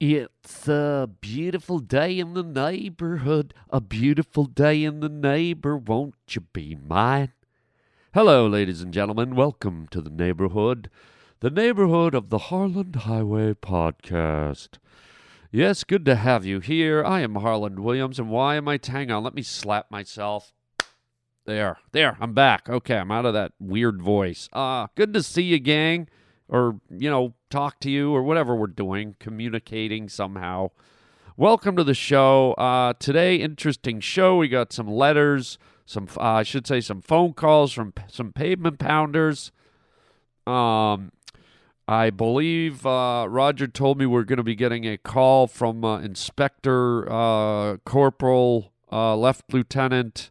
It's a beautiful day in the neighborhood, a beautiful day in the neighbor. Won't you be mine? Hello, ladies and gentlemen. Welcome to the neighborhood, the neighborhood of the Harland Highway Podcast. Yes, good to have you here. I am Harland Williams, and why am I? Hang on, let me slap myself. There, there, I'm back. Okay, I'm out of that weird voice. Ah, uh, good to see you, gang or, you know, talk to you or whatever we're doing, communicating somehow. Welcome to the show. Uh, today, interesting show. We got some letters, some, uh, I should say, some phone calls from p- some pavement pounders. Um, I believe uh, Roger told me we're going to be getting a call from uh, Inspector uh, Corporal uh, Left Lieutenant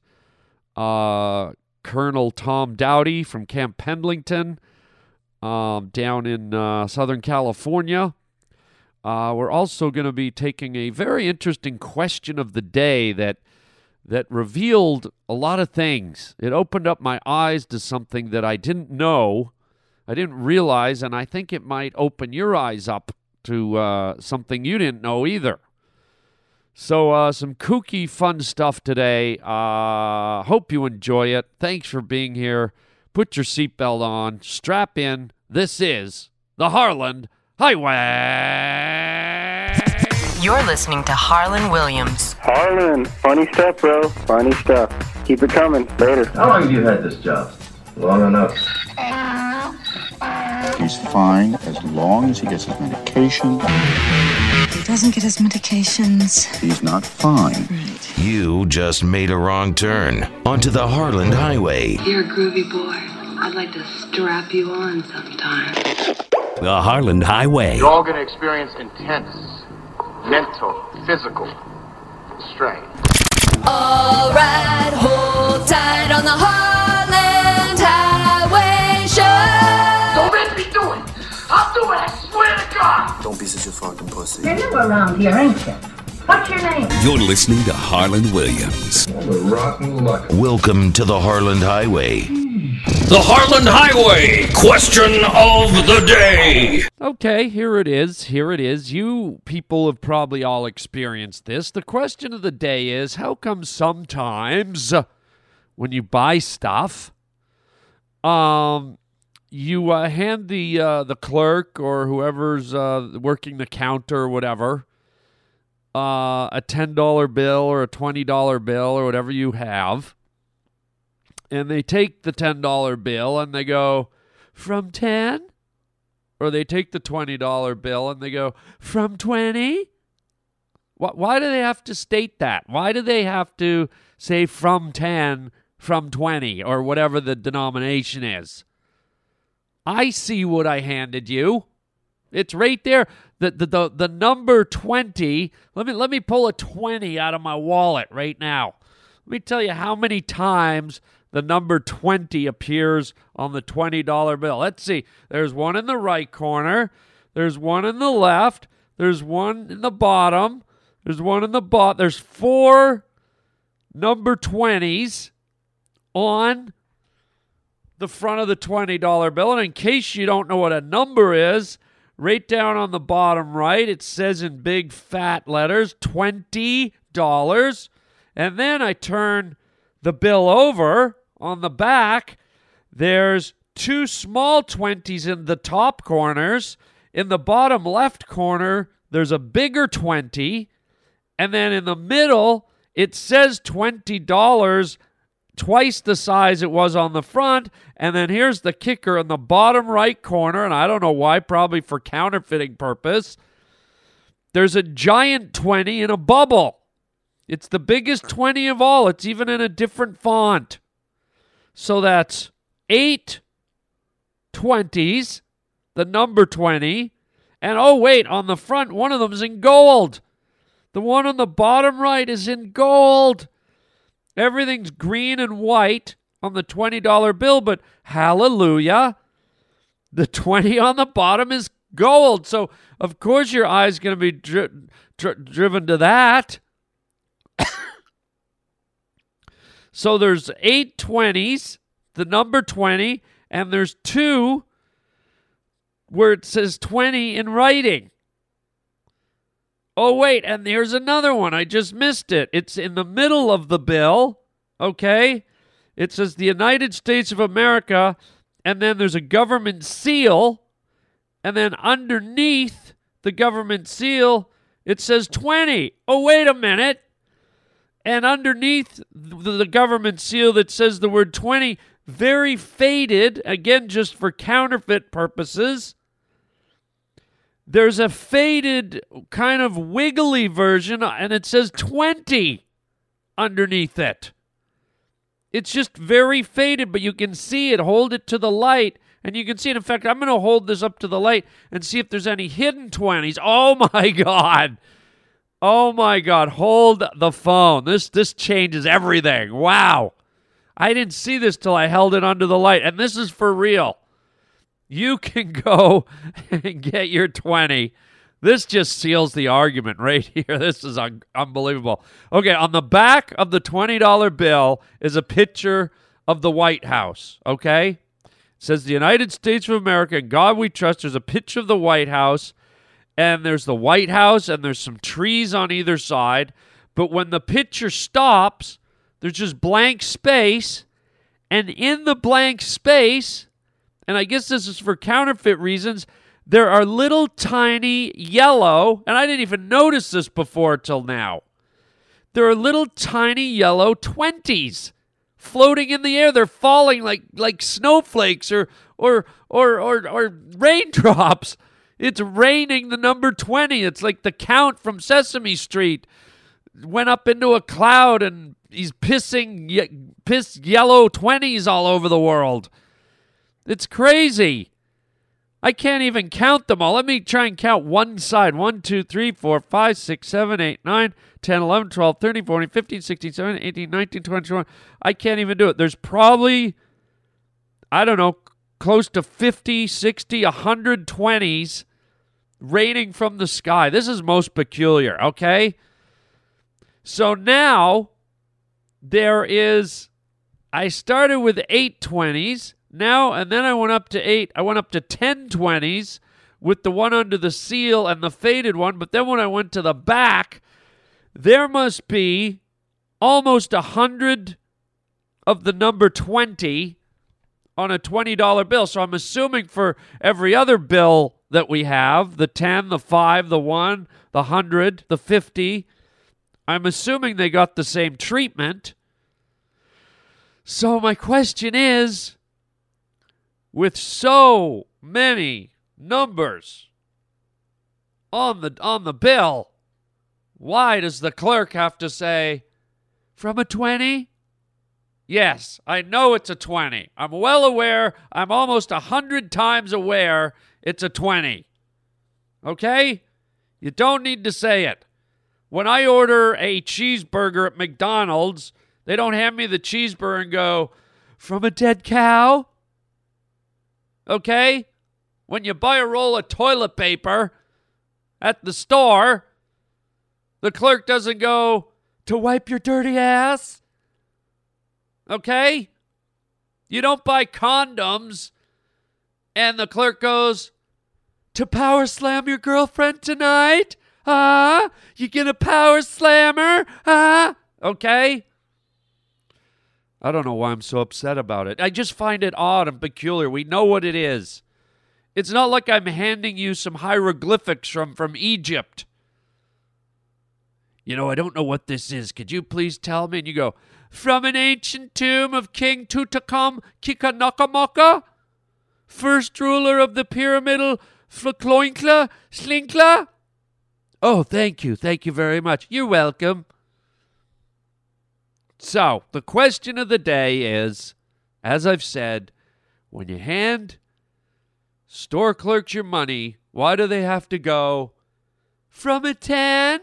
uh, Colonel Tom Dowdy from Camp Pendleton um, down in uh, Southern California. Uh, we're also going to be taking a very interesting question of the day that that revealed a lot of things. It opened up my eyes to something that I didn't know, I didn't realize, and I think it might open your eyes up to uh, something you didn't know either. So, uh, some kooky, fun stuff today. Uh, hope you enjoy it. Thanks for being here. Put your seatbelt on, strap in. This is the Harland Highway. You're listening to Harland Williams. Harland, funny stuff, bro. Funny stuff. Keep it coming. Later. How long have you had this job? Long enough. He's fine as long as he gets his medication. He doesn't get his medications. He's not fine. Right. You just made a wrong turn onto the Harland Highway. You're a groovy boy. I'd like to strap you on sometime. The Harland Highway. You're all going to experience intense mental, physical strain. All right, hold tight on the Harland Don't be such a fucking pussy. You're new around here, ain't you? What's your name? You're listening to Harland Williams. Well, the rotten luck. Welcome to the Harland Highway. The Harland Highway question of the day. Okay, here it is. Here it is. You people have probably all experienced this. The question of the day is how come sometimes when you buy stuff, um, you uh, hand the uh, the clerk or whoever's uh, working the counter or whatever uh, a ten dollar bill or a twenty dollar bill or whatever you have, and they take the ten dollar bill and they go from ten, or they take the twenty dollar bill and they go from twenty. Why, why do they have to state that? Why do they have to say from ten, from twenty, or whatever the denomination is? I see what I handed you. It's right there. The, the the the number 20. Let me let me pull a 20 out of my wallet right now. Let me tell you how many times the number 20 appears on the $20 bill. Let's see. There's one in the right corner. There's one in the left. There's one in the bottom. There's one in the bottom. There's four number 20s on the front of the $20 bill. And in case you don't know what a number is, right down on the bottom right, it says in big fat letters $20. And then I turn the bill over on the back. There's two small 20s in the top corners. In the bottom left corner, there's a bigger 20. And then in the middle, it says $20 twice the size it was on the front. And then here's the kicker in the bottom right corner, and I don't know why, probably for counterfeiting purpose. There's a giant 20 in a bubble. It's the biggest 20 of all. It's even in a different font. So that's eight 20s, the number 20. And oh, wait, on the front, one of them's in gold. The one on the bottom right is in gold. Everything's green and white on the $20 bill, but hallelujah, the 20 on the bottom is gold. So, of course, your eye's going to be dri- dri- driven to that. so, there's eight 20s, the number 20, and there's two where it says 20 in writing. Oh, wait, and here's another one. I just missed it. It's in the middle of the bill, okay? It says the United States of America, and then there's a government seal, and then underneath the government seal, it says 20. Oh, wait a minute. And underneath the, the government seal that says the word 20, very faded, again, just for counterfeit purposes, there's a faded, kind of wiggly version, and it says 20 underneath it. It's just very faded, but you can see it. Hold it to the light, and you can see it. In fact, I'm going to hold this up to the light and see if there's any hidden 20s. Oh my God. Oh my God. Hold the phone. This this changes everything. Wow. I didn't see this till I held it under the light. And this is for real. You can go and get your 20. This just seals the argument right here. This is un- unbelievable. Okay, on the back of the $20 bill is a picture of the White House, okay? It says the United States of America and God we trust. There's a picture of the White House and there's the White House and there's some trees on either side. But when the picture stops, there's just blank space and in the blank space, and I guess this is for counterfeit reasons, there are little tiny yellow, and I didn't even notice this before till now. There are little tiny yellow 20s floating in the air. They're falling like like snowflakes or or or or, or raindrops. It's raining the number 20. It's like the count from Sesame Street went up into a cloud and he's pissing ye- piss yellow 20s all over the world. It's crazy. I can't even count them all. Let me try and count one side 1, 2, 3, 4, 5, 6, 7, 8, 9, 10, 11, 12, 13, 14, 15, 16, 17, 18, 19, 20, 21. I can't even do it. There's probably, I don't know, close to 50, 60, 120s raining from the sky. This is most peculiar, okay? So now there is, I started with eight 20s now, and then I went up to eight, I went up to 10 20s with the one under the seal and the faded one. But then when I went to the back, there must be almost a hundred of the number 20 on a $20 bill. So I'm assuming for every other bill that we have the 10, the 5, the 1, the 100, the 50 I'm assuming they got the same treatment. So my question is with so many numbers on the on the bill, why does the clerk have to say from a 20? Yes, I know it's a 20. I'm well aware, I'm almost a 100 times aware it's a 20. Okay? You don't need to say it. When I order a cheeseburger at McDonald's, they don't hand me the cheeseburger and go, from a dead cow? Okay? When you buy a roll of toilet paper at the store, the clerk doesn't go, to wipe your dirty ass? Okay? You don't buy condoms and the clerk goes, to power slam your girlfriend tonight? Ah, you get a power slammer? Ah, okay. I don't know why I'm so upset about it. I just find it odd and peculiar. We know what it is. It's not like I'm handing you some hieroglyphics from, from Egypt. You know, I don't know what this is. Could you please tell me? And you go, from an ancient tomb of King Tutankhamun Kikanakamoka, first ruler of the pyramidal Flakloinkla Slinkla. Oh, thank you. Thank you very much. You're welcome. So, the question of the day is as I've said, when you hand store clerks your money, why do they have to go from a 10?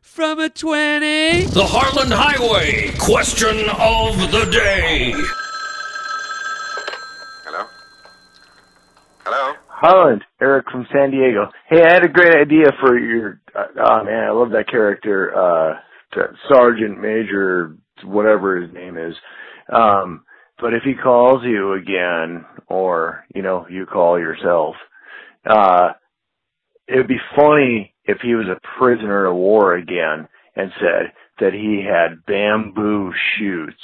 From a 20? The Harland Highway question of the day. Hello? Hello? Harland, Eric from San Diego. Hey, I had a great idea for your. Uh, oh man, I love that character, uh, Sergeant Major, whatever his name is. Um, but if he calls you again, or you know, you call yourself, uh, it would be funny if he was a prisoner of war again and said that he had bamboo shoots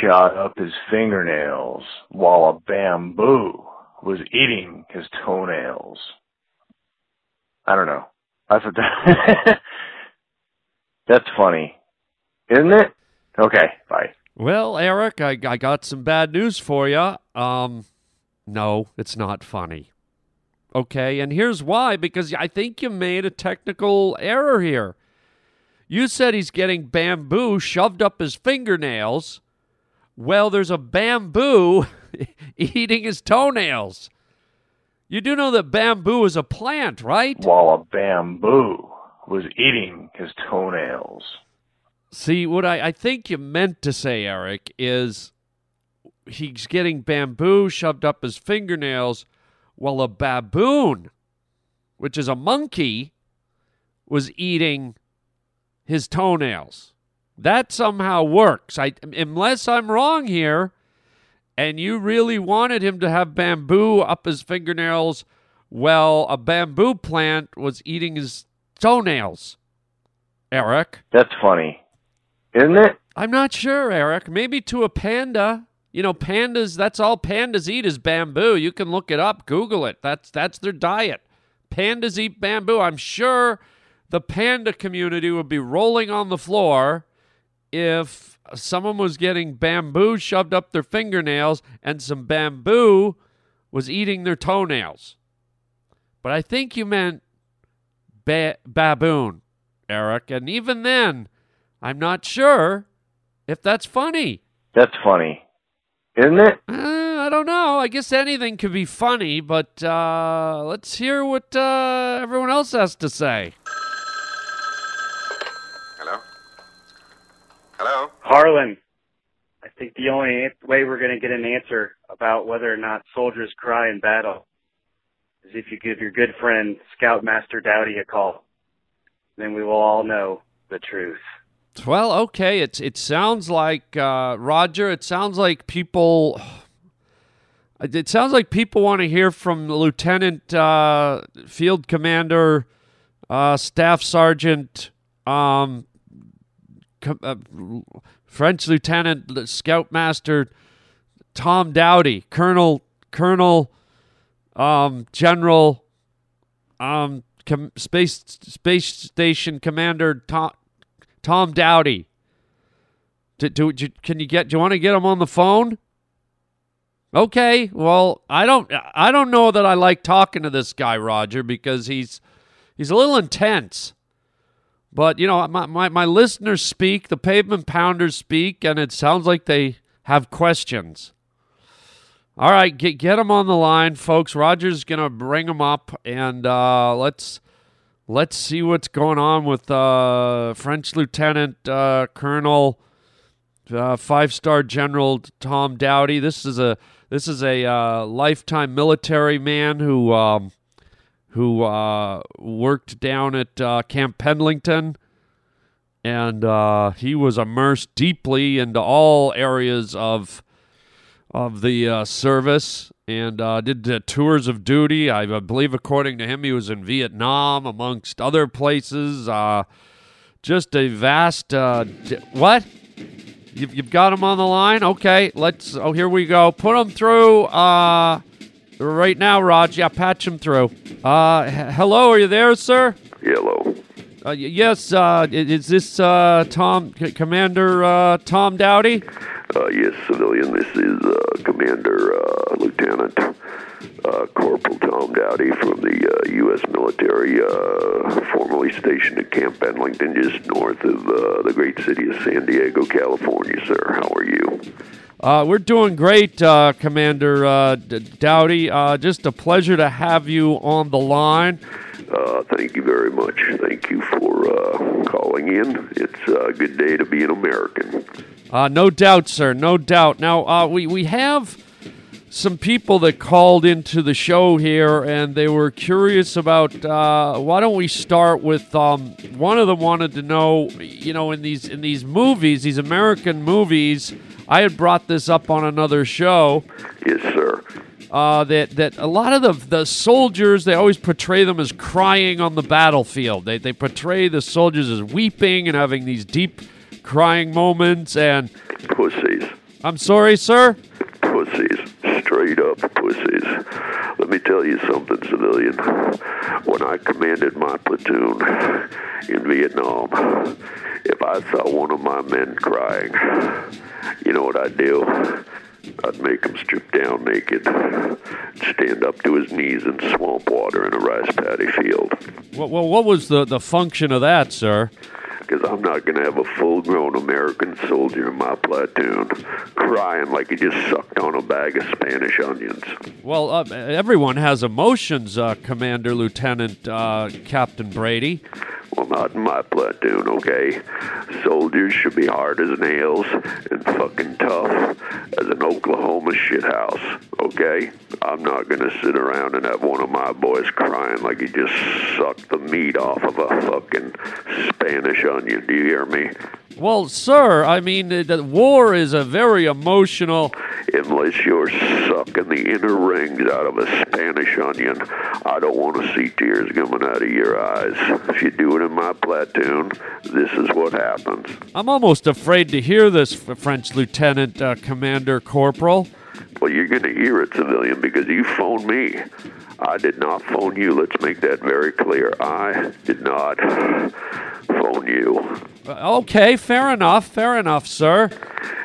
shot up his fingernails while a bamboo was eating his toenails. I don't know. I thought that that's funny, isn't it? Okay, bye. Well, Eric, I, I got some bad news for you. Um, no, it's not funny. Okay, and here's why because I think you made a technical error here. You said he's getting bamboo shoved up his fingernails. Well, there's a bamboo eating his toenails. You do know that bamboo is a plant, right? While a bamboo was eating his toenails. See, what I, I think you meant to say, Eric, is he's getting bamboo shoved up his fingernails while a baboon, which is a monkey, was eating his toenails. That somehow works. I, unless I'm wrong here, and you really wanted him to have bamboo up his fingernails, well, a bamboo plant was eating his toenails. Eric. That's funny, isn't it? I'm not sure, Eric. Maybe to a panda. You know, pandas, that's all pandas eat is bamboo. You can look it up, Google it. That's that's their diet. Pandas eat bamboo. I'm sure the panda community would be rolling on the floor if someone was getting bamboo shoved up their fingernails and some bamboo was eating their toenails. But I think you meant ba- baboon, Eric. And even then, I'm not sure if that's funny. That's funny, isn't it? Uh, I don't know. I guess anything could be funny, but uh, let's hear what uh, everyone else has to say. Hello? Hello? Harland, I think the only way we're going to get an answer about whether or not soldiers cry in battle is if you give your good friend Scoutmaster Dowdy a call. Then we will all know the truth. Well, okay. It it sounds like uh, Roger. It sounds like people. It sounds like people want to hear from Lieutenant uh, Field Commander, uh, Staff Sergeant, um, com- uh, French Lieutenant Scoutmaster Tom Dowdy, Colonel Colonel um, General um, com- Space Space Station Commander Tom Tom Dowdy. Do, do, do- can you get? Do you want to get him on the phone? Okay. Well, I don't. I don't know that I like talking to this guy, Roger, because he's he's a little intense. But you know, my, my, my listeners speak, the pavement pounders speak, and it sounds like they have questions. All right, get get them on the line, folks. Roger's gonna bring them up, and uh, let's let's see what's going on with uh, French Lieutenant uh, Colonel, uh, five star General Tom Dowdy. This is a this is a uh, lifetime military man who um, who uh, worked down at uh, Camp Pendleton, and he was immersed deeply into all areas of of the service and uh, did uh, tours of duty. I believe, according to him, he was in Vietnam, amongst other places. Uh, just a vast. Uh, d- what? You've, you've got him on the line? Okay, let's. Oh, here we go. Put him through. Uh, right now, Raj. Yeah, patch him through. Uh, h- hello, are you there, sir? Hello. Uh, yes. Uh, is this uh, Tom C- Commander uh, Tom Dowdy? Uh, yes, civilian. This is uh, Commander uh, Lieutenant uh, Corporal Tom Dowdy from the uh, U.S. military, uh, formerly stationed at Camp Pendleton, just north of uh, the great city of San Diego, California. Sir, how are you? Uh, we're doing great, uh, Commander uh, D- Dowdy. Uh, just a pleasure to have you on the line. Uh, thank you very much. Thank you for uh, calling in. It's a good day to be an American. Uh, no doubt, sir. No doubt. Now, uh, we, we have some people that called into the show here, and they were curious about. Uh, why don't we start with um, one of them wanted to know, you know, in these in these movies, these American movies. I had brought this up on another show. Yes, sir. uh, that that a lot of the the soldiers they always portray them as crying on the battlefield. They they portray the soldiers as weeping and having these deep crying moments. And Pussies. I'm sorry, sir. Pussies. Straight up pussies. Let me tell you something, civilian. When I commanded my platoon in Vietnam, if I saw one of my men crying, you know what I'd do? I'd make him strip down naked, stand up to his knees in swamp water in a rice paddy field. Well, well what was the the function of that, sir? Because I'm not going to have a full grown American soldier in my platoon crying like he just sucked on a bag of Spanish onions. Well, uh, everyone has emotions, uh, Commander Lieutenant uh, Captain Brady. Well, not in my platoon, okay? Soldiers should be hard as nails and fucking tough as an Oklahoma shithouse, okay? I'm not gonna sit around and have one of my boys crying like he just sucked the meat off of a fucking Spanish onion. Do you hear me? Well, sir, I mean, uh, the war is a very emotional. Unless you're sucking the inner rings out of a Spanish onion, I don't want to see tears coming out of your eyes. If you do it in my platoon, this is what happens. I'm almost afraid to hear this, French Lieutenant uh, Commander Corporal. Well, you're going to hear it, civilian, because you phoned me. I did not phone you. Let's make that very clear. I did not phone you. Okay, fair enough, fair enough, sir.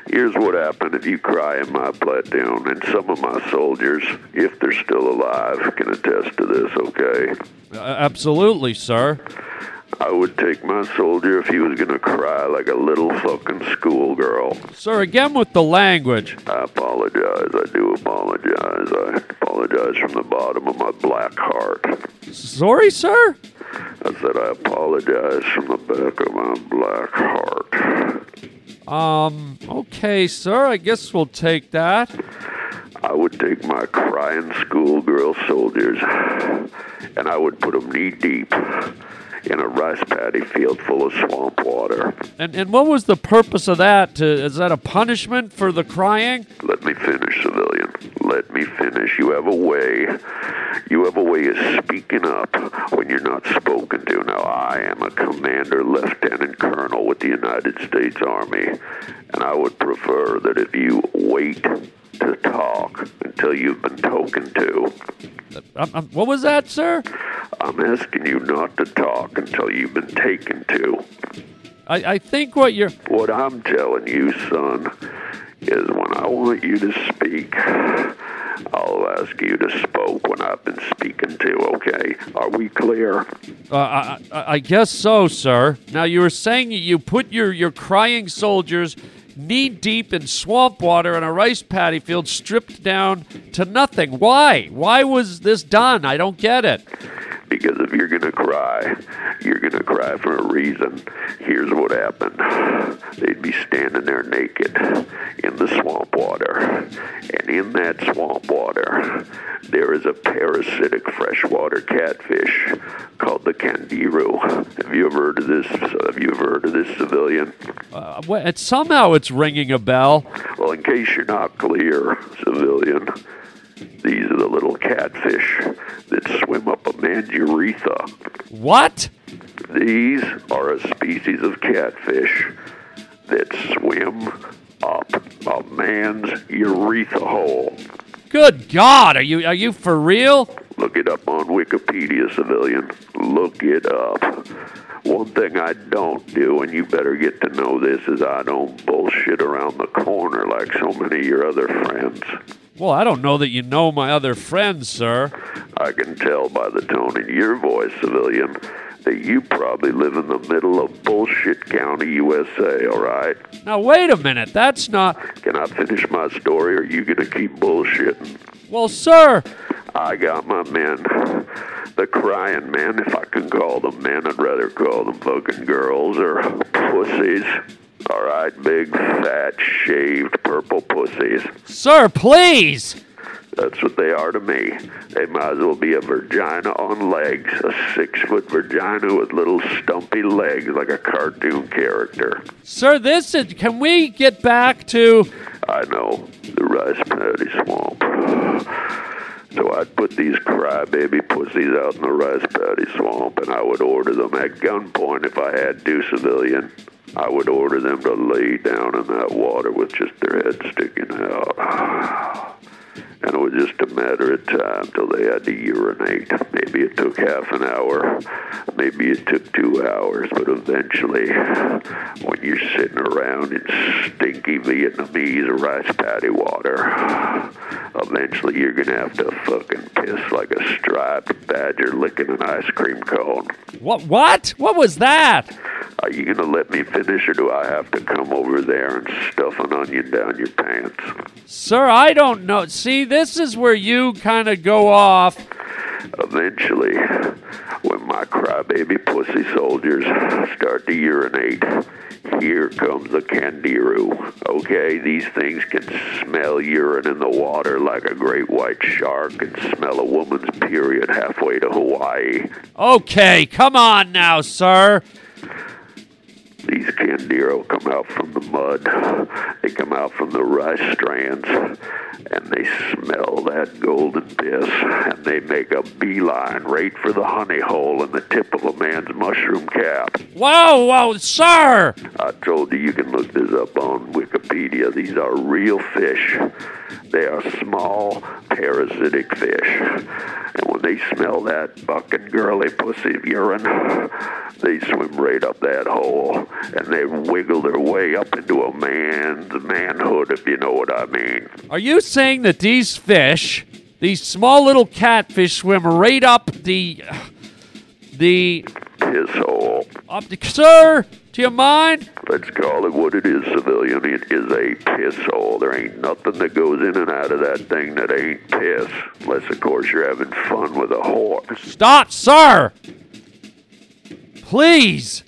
Here's what happened if you cry in my platoon, and some of my soldiers, if they're still alive, can attest to this, okay? Uh, absolutely, sir. I would take my soldier if he was going to cry like a little fucking schoolgirl. Sir, again with the language. I apologize. I do apologize. I apologize from the bottom of my black heart. Sorry, sir? I said I apologize from the back of my black heart. Um, okay, sir. I guess we'll take that. I would take my crying schoolgirl soldiers and I would put them knee deep in a rice paddy field full of swamp water. And and what was the purpose of that? To, is that a punishment for the crying? Let me finish, civilian. Let me finish. You have a way. You have a way of speaking up when you're not spoken to. Now, I am a commander, lieutenant colonel with the United States Army, and I would prefer that if you wait to talk until you've been spoken to. Um, um, what was that, sir? I'm asking you not to talk until you've been taken to. I, I think what you're. What I'm telling you, son, is when I want you to speak, I'll ask you to spoke when I've been speaking to, okay? Are we clear? Uh, I, I, I guess so, sir. Now, you were saying you put your, your crying soldiers knee deep in swamp water in a rice paddy field, stripped down to nothing. Why? Why was this done? I don't get it. Because if you're going to cry, you're going to cry for a reason. Here's what happened they'd be standing there naked in the swamp water. And in that swamp water, there is a parasitic freshwater catfish called the candiru. Have you ever heard of this? Have you ever heard of this civilian? Uh, well, it, somehow it's ringing a bell. Well, in case you're not clear, civilian, these are the little catfish that swim up a man's urethra. What? These are a species of catfish that swim up a man's urethra hole. Good God, are you are you for real? Look it up on Wikipedia, civilian. Look it up. One thing I don't do, and you better get to know this, is I don't bullshit around the corner like so many of your other friends. Well, I don't know that you know my other friends, sir. I can tell by the tone in your voice, civilian, that you probably live in the middle of bullshit county, USA, all right? Now, wait a minute. That's not. Can I finish my story, or are you going to keep bullshitting? Well, sir. I got my men. The crying men, if I can call them men, I'd rather call them fucking girls or pussies. All right, big, fat, shaved, purple pussies. Sir, please! That's what they are to me. They might as well be a vagina on legs, a six foot vagina with little stumpy legs like a cartoon character. Sir, this is. Can we get back to. I know, the rice paddy swamp. So I'd put these crybaby pussies out in the rice paddy swamp, and I would order them at gunpoint if I had to, civilian. I would order them to lay down in that water with just their head sticking out. And it was just a matter of time till they had to urinate. Maybe it took half an hour, maybe it took two hours, but eventually, when you're sitting around in stinky Vietnamese rice paddy water, eventually you're gonna have to fucking piss like a striped badger licking an ice cream cone. What? What? What was that? Are you gonna let me finish, or do I have to come over there and stuff an onion down your pants? Sir, I don't know. See, this is where you kind of go off. Eventually, when my crybaby pussy soldiers start to urinate, here comes a candiru. Okay, these things can smell urine in the water like a great white shark and smell a woman's period halfway to Hawaii. Okay, come on now, sir. These Candiru come out from the mud. They come out from the rice strands, and they smell that golden piss, and they make a beeline right for the honey hole in the tip of a man's mushroom cap. Whoa, whoa, sir! I told you you can look this up on Wikipedia. These are real fish. They are small, parasitic fish. And when they smell that fucking girly pussy of urine, they swim right up that hole and they wiggle their way up into a man's manhood, if you know what I mean. Are you saying that these fish, these small little catfish, swim right up the. the. Piss hole. Up the. Sir, do you mind? Let's call it what it is, civilian. It is a piss hole. There ain't nothing that goes in and out of that thing that ain't piss. Unless, of course, you're having fun with a horse. Stop, sir! Please!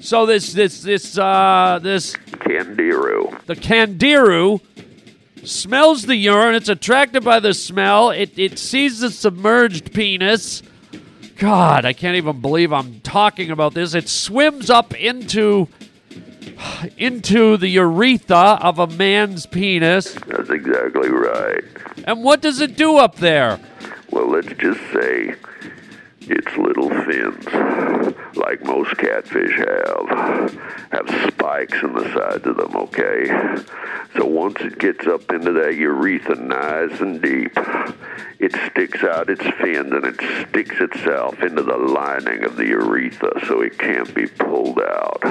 So this, this, this, uh, this. Candiru. The Candiru smells the urine. It's attracted by the smell. It, it sees the submerged penis. God, I can't even believe I'm talking about this. It swims up into into the urethra of a man's penis. That's exactly right. And what does it do up there? Well, let's just say its little fins, like most catfish have, have spikes in the sides of them, okay? So once it gets up into that urethra nice and deep, it sticks out its fins and it sticks itself into the lining of the urethra so it can't be pulled out.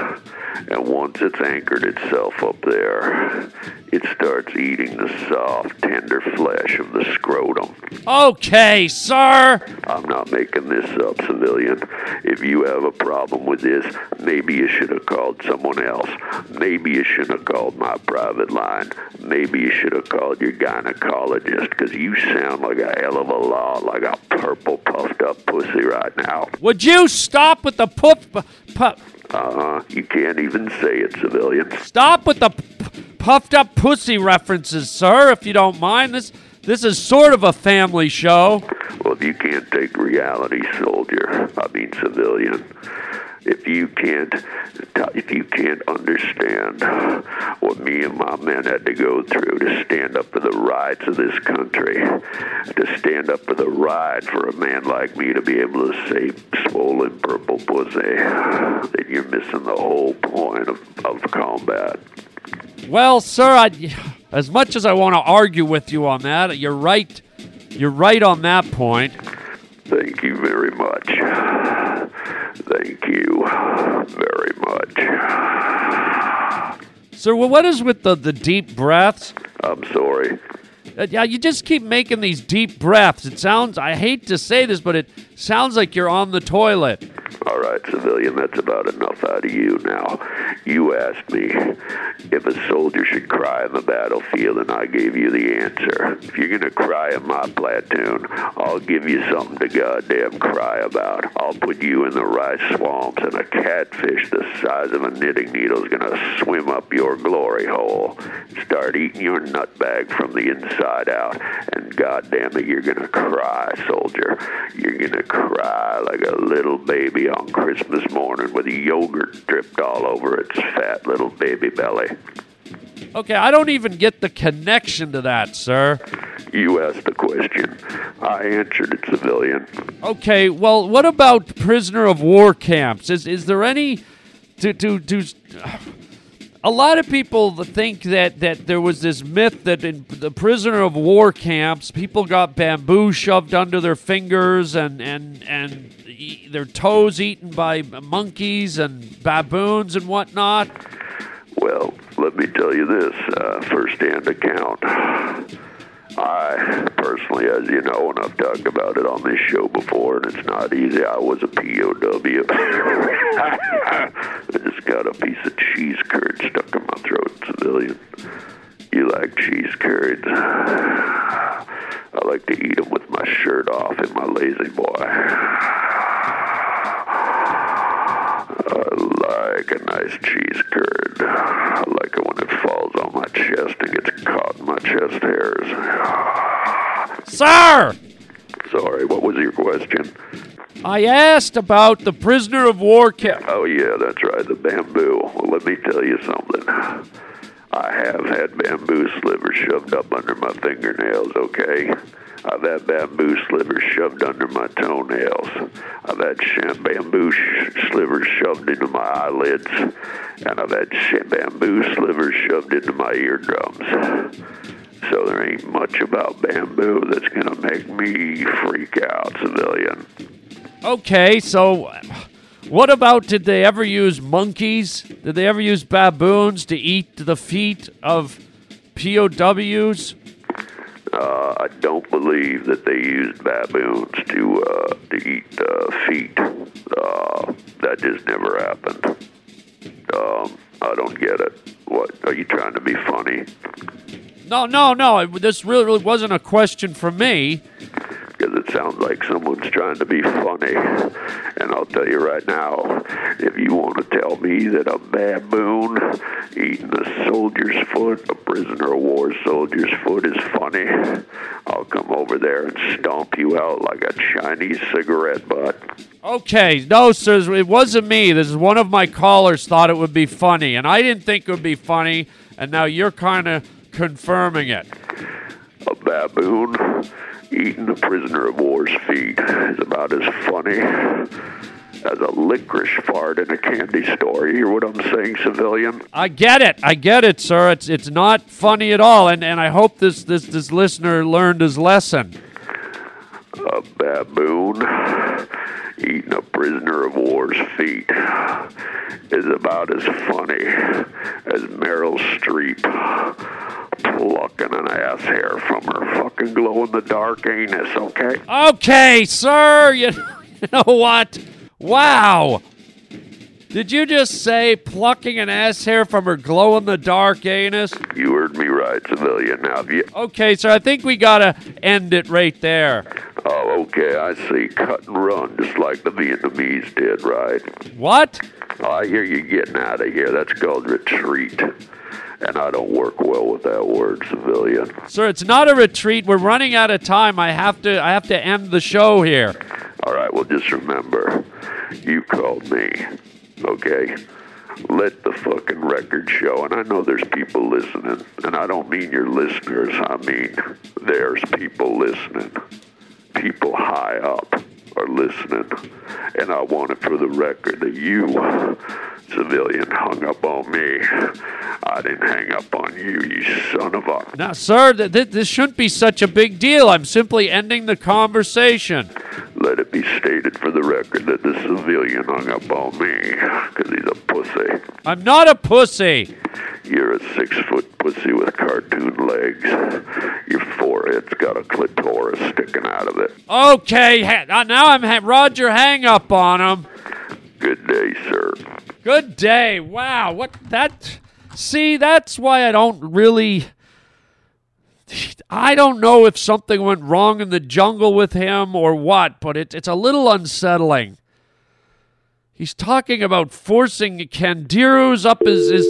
And once it's anchored itself up there, it starts eating the soft, tender flesh of the scrotum. Okay, sir. I'm not making this up, civilian. If you have a problem with this, maybe you should have called someone else. Maybe you should have called my private line. Maybe you should have called your gynecologist, because you sound like a hell of a lot like a purple puffed up pussy right now. Would you stop with the puff? puff uh-huh. You can't even say it, civilian. Stop with the p- puffed up pussy references, sir, if you don't mind. This this is sort of a family show. You can't take reality, soldier, I mean civilian, if you can't if you can't understand what me and my men had to go through to stand up for the rights of this country, to stand up for the right for a man like me to be able to say swollen purple pussy, then you're missing the whole point of, of combat. Well, sir, I, as much as I want to argue with you on that, you're right. You're right on that point. Thank you very much. Thank you very much. Sir, well, what is with the, the deep breaths? I'm sorry. Uh, yeah, you just keep making these deep breaths. It sounds, I hate to say this, but it sounds like you're on the toilet. All right, civilian, that's about enough out of you now. You asked me if a soldier should cry in the battlefield, and I gave you the answer. If you're going to cry in my platoon, I'll give you something to goddamn cry about. I'll put you in the rice swamps, and a catfish the size of a knitting needle is going to swim up your glory hole, start eating your nutbag from the inside out, and goddamn it, you're going to cry, soldier. You're going to cry like a little baby on Christmas morning with yogurt dripped all over its fat little baby belly. Okay, I don't even get the connection to that, sir. You asked the question. I answered it, civilian. Okay, well, what about prisoner of war camps? Is is there any to to to a lot of people think that, that there was this myth that in the prisoner of war camps, people got bamboo shoved under their fingers and, and, and their toes eaten by monkeys and baboons and whatnot. Well, let me tell you this uh, first-hand account. I personally, as you know, and I've talked about it on this show before, and it's not easy. I was a POW. I just got a piece of cheese curd stuck in my throat, civilian. You like cheese curds? I like to eat them with my shirt off in my lazy boy. I like a nice cheese curd. I like it when it falls on my chest and gets caught in my chest hairs. Sir! Sorry, what was your question? I asked about the prisoner of war camp. Oh, yeah, that's right, the bamboo. Well, let me tell you something. I have had bamboo slivers shoved up under my fingernails, okay? I've had bamboo slivers shoved under my toenails. I've had bamboo slivers shoved into my eyelids. And I've had bamboo slivers shoved into my eardrums. So there ain't much about bamboo that's going to make me freak out, civilian. Okay, so what about did they ever use monkeys? Did they ever use baboons to eat the feet of POWs? Uh, I don't believe that they used baboons to uh, to eat uh, feet. Uh, that just never happened. Um, I don't get it. What are you trying to be funny? No, no, no. This really, really wasn't a question for me. Because it sounds like someone's trying to be funny. And I'll tell you right now, if you want to tell me that a baboon eating a soldier's foot, a prisoner of war soldier's foot, is funny, I'll come over there and stomp you out like a Chinese cigarette butt. Okay, no, sir, it wasn't me. This is one of my callers thought it would be funny, and I didn't think it would be funny, and now you're kind of confirming it. A baboon eating a prisoner of war's feet is about as funny as a licorice fart in a candy store. You hear what I'm saying, civilian? I get it. I get it, sir. It's it's not funny at all, and, and I hope this, this, this listener learned his lesson. A baboon eating a prisoner of war's feet is about as funny as Meryl Streep plucking an ass hair from her fucking glow in the dark anus, okay? Okay, sir. You, you know what? Wow. Did you just say plucking an ass hair from her glow in the dark anus? You heard me right, civilian. Now, you. Okay, sir, I think we gotta end it right there. Oh, okay, I see. Cut and run, just like the Vietnamese did, right? What? Oh, I hear you getting out of here. That's called retreat. And I don't work well with that word, civilian. Sir, it's not a retreat. We're running out of time. I have to I have to end the show here. All right, well, just remember, you called me, okay? Let the fucking record show. And I know there's people listening. And I don't mean your listeners, I mean there's people listening. People high up are listening. And I want it for the record that you, civilian, hung up on me. I didn't hang up on you, you son of a. Now, sir, th- th- this shouldn't be such a big deal. I'm simply ending the conversation. Let it be stated for the record that the civilian hung up on me because he's a pussy. I'm not a pussy. You're a six foot pussy with cartoon legs. Your forehead's got a clitoris sticking out of it. Okay, ha- uh, now I'm ha- Roger hang up on him. Good day, sir. Good day. Wow, what that See, that's why I don't really I don't know if something went wrong in the jungle with him or what, but it, it's a little unsettling. He's talking about forcing Candiru's up his, his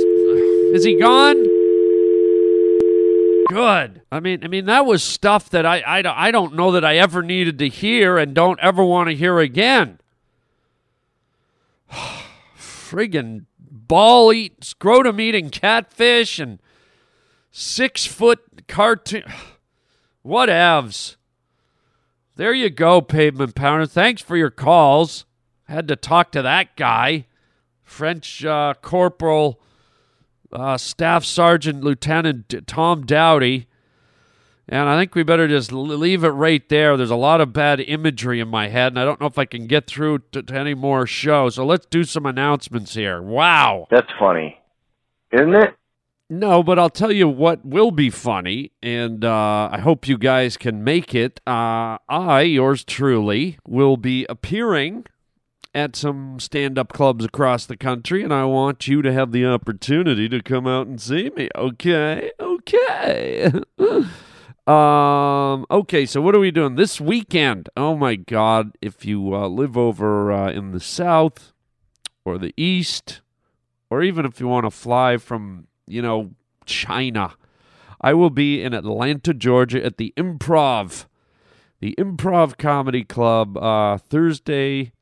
is he gone? Good. I mean, I mean that was stuff that I, I, I don't know that I ever needed to hear and don't ever want to hear again. Friggin' ball eat, scrotum eating catfish and six foot cartoon. Whatevs. There you go, pavement pounder. Thanks for your calls. Had to talk to that guy, French uh, Corporal uh, Staff Sergeant Lieutenant Tom Dowdy. And I think we better just leave it right there. There's a lot of bad imagery in my head, and I don't know if I can get through to, to any more shows. So let's do some announcements here. Wow. That's funny, isn't it? No, but I'll tell you what will be funny, and uh, I hope you guys can make it. Uh, I, yours truly, will be appearing at some stand up clubs across the country, and I want you to have the opportunity to come out and see me. Okay? Okay. um, okay, so what are we doing this weekend? Oh my God. If you uh, live over uh, in the South or the East, or even if you want to fly from you know, China. I will be in Atlanta, Georgia at the Improv, the Improv Comedy Club, uh, Thursday,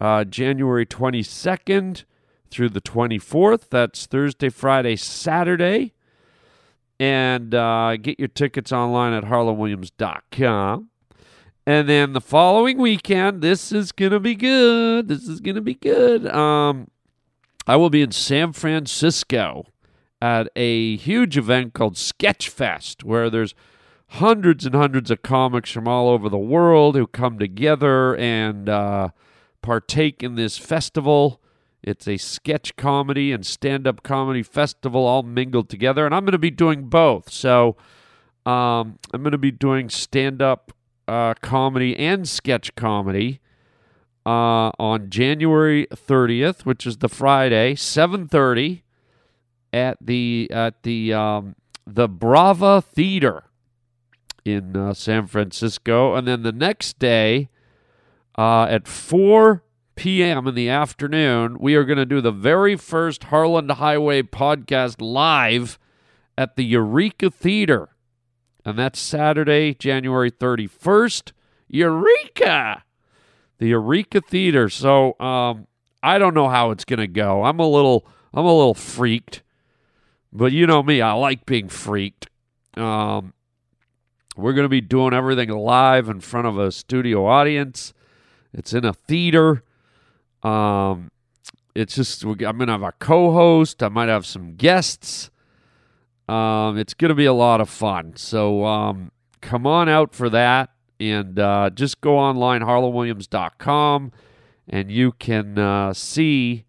uh, January 22nd through the 24th. That's Thursday, Friday, Saturday. And uh, get your tickets online at harlandwilliams.com. And then the following weekend, this is going to be good. This is going to be good. Um, I will be in San Francisco at a huge event called Sketchfest, where there's hundreds and hundreds of comics from all over the world who come together and uh, partake in this festival. It's a sketch comedy and stand up comedy festival all mingled together, and I'm going to be doing both. So um, I'm going to be doing stand up uh, comedy and sketch comedy. Uh, on January 30th, which is the Friday, 7:30 at the at the um, the Brava Theater in uh, San Francisco, and then the next day uh, at 4 p.m. in the afternoon, we are going to do the very first Harland Highway podcast live at the Eureka Theater, and that's Saturday, January 31st. Eureka! The Eureka Theater. So um, I don't know how it's going to go. I'm a little I'm a little freaked. But you know me, I like being freaked. Um, we're going to be doing everything live in front of a studio audience. It's in a theater. Um, it's just I'm going to have a co-host. I might have some guests. Um, it's going to be a lot of fun. So um, come on out for that, and uh, just go online harlandwilliams.com, and you can uh, see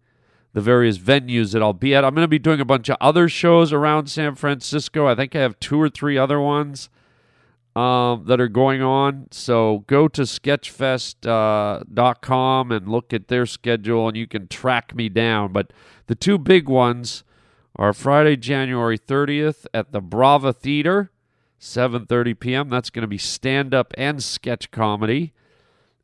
the various venues that I'll be at. I'm going to be doing a bunch of other shows around San Francisco. I think I have two or three other ones um, that are going on. So go to sketchfest.com uh, and look at their schedule, and you can track me down. But the two big ones are Friday, January 30th at the Brava Theater, 7:30 p.m. That's going to be stand-up and sketch comedy.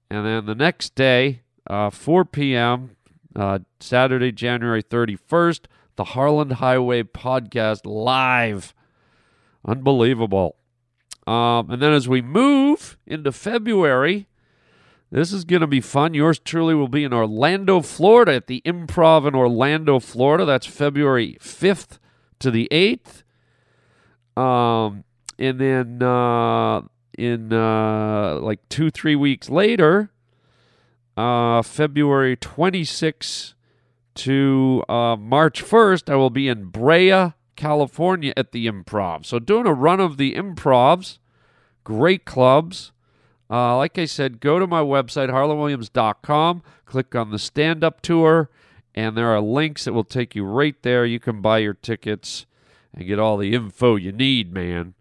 And then the next day, uh, 4 p.m. Uh, Saturday, January 31st, the Harland Highway podcast live. Unbelievable. Um, and then as we move into February, this is going to be fun. Yours truly will be in Orlando, Florida at the Improv in Orlando, Florida. That's February 5th to the 8th. Um, and then uh, in uh, like two, three weeks later, uh, February 26th to uh, March 1st, I will be in Brea, California at the Improv. So, doing a run of the Improvs, great clubs. Uh, like I said, go to my website, harlandwilliams.com, click on the stand up tour, and there are links that will take you right there. You can buy your tickets and get all the info you need, man.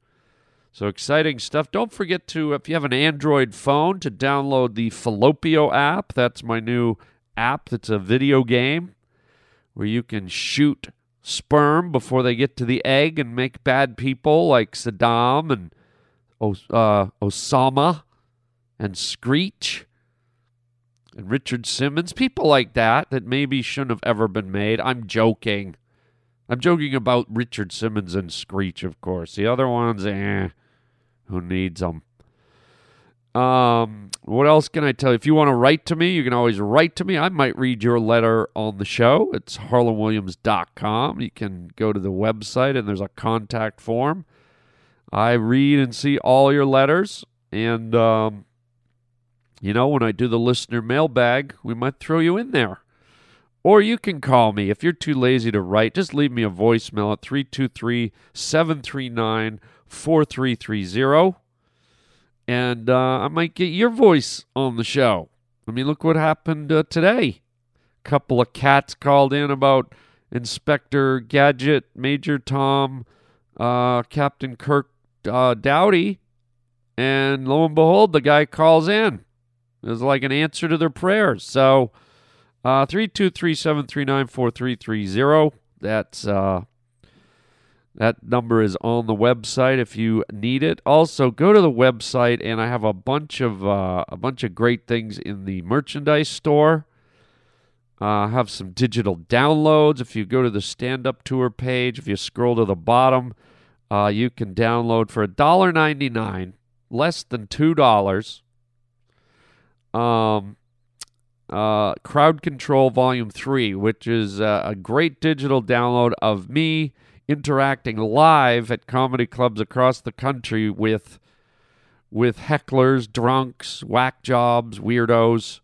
So exciting stuff. Don't forget to, if you have an Android phone, to download the Fallopio app. That's my new app that's a video game where you can shoot sperm before they get to the egg and make bad people like Saddam and uh, Osama and Screech and Richard Simmons, people like that that maybe shouldn't have ever been made. I'm joking. I'm joking about Richard Simmons and Screech, of course. The other ones, eh, who needs them? Um, what else can I tell you? If you want to write to me, you can always write to me. I might read your letter on the show. It's harlandwilliams.com. You can go to the website and there's a contact form. I read and see all your letters, and um, you know when I do the listener mailbag, we might throw you in there. Or you can call me if you're too lazy to write. Just leave me a voicemail at 323 739 4330. And uh, I might get your voice on the show. I mean, look what happened uh, today. A couple of cats called in about Inspector Gadget, Major Tom, uh, Captain Kirk uh, Dowdy. And lo and behold, the guy calls in. It was like an answer to their prayers. So, uh, 323-739-4330. That's uh, that number is on the website if you need it. Also, go to the website and I have a bunch of uh, a bunch of great things in the merchandise store. Uh, have some digital downloads. If you go to the stand up tour page, if you scroll to the bottom, uh, you can download for $1.99, less than $2. Um, uh, Crowd Control Volume 3, which is uh, a great digital download of me interacting live at comedy clubs across the country with with hecklers, drunks, whack jobs, weirdos.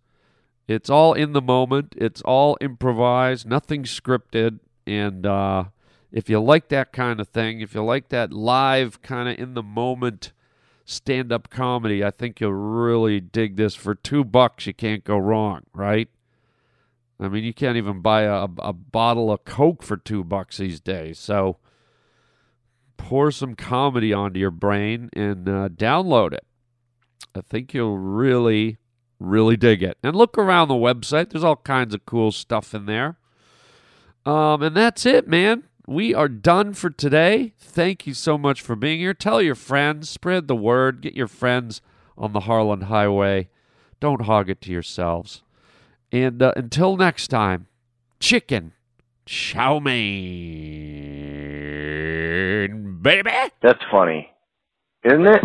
It's all in the moment. It's all improvised, nothing scripted. And uh, if you like that kind of thing, if you like that live kind of in the moment stand up comedy, I think you'll really dig this. For two bucks, you can't go wrong, right? I mean, you can't even buy a, a bottle of Coke for two bucks these days. So pour some comedy onto your brain and uh, download it. I think you'll really, really dig it. And look around the website. There's all kinds of cool stuff in there. Um, and that's it, man. We are done for today. Thank you so much for being here. Tell your friends, spread the word, get your friends on the Harland Highway. Don't hog it to yourselves. And uh, until next time, chicken, chow mein, baby. That's funny, isn't it?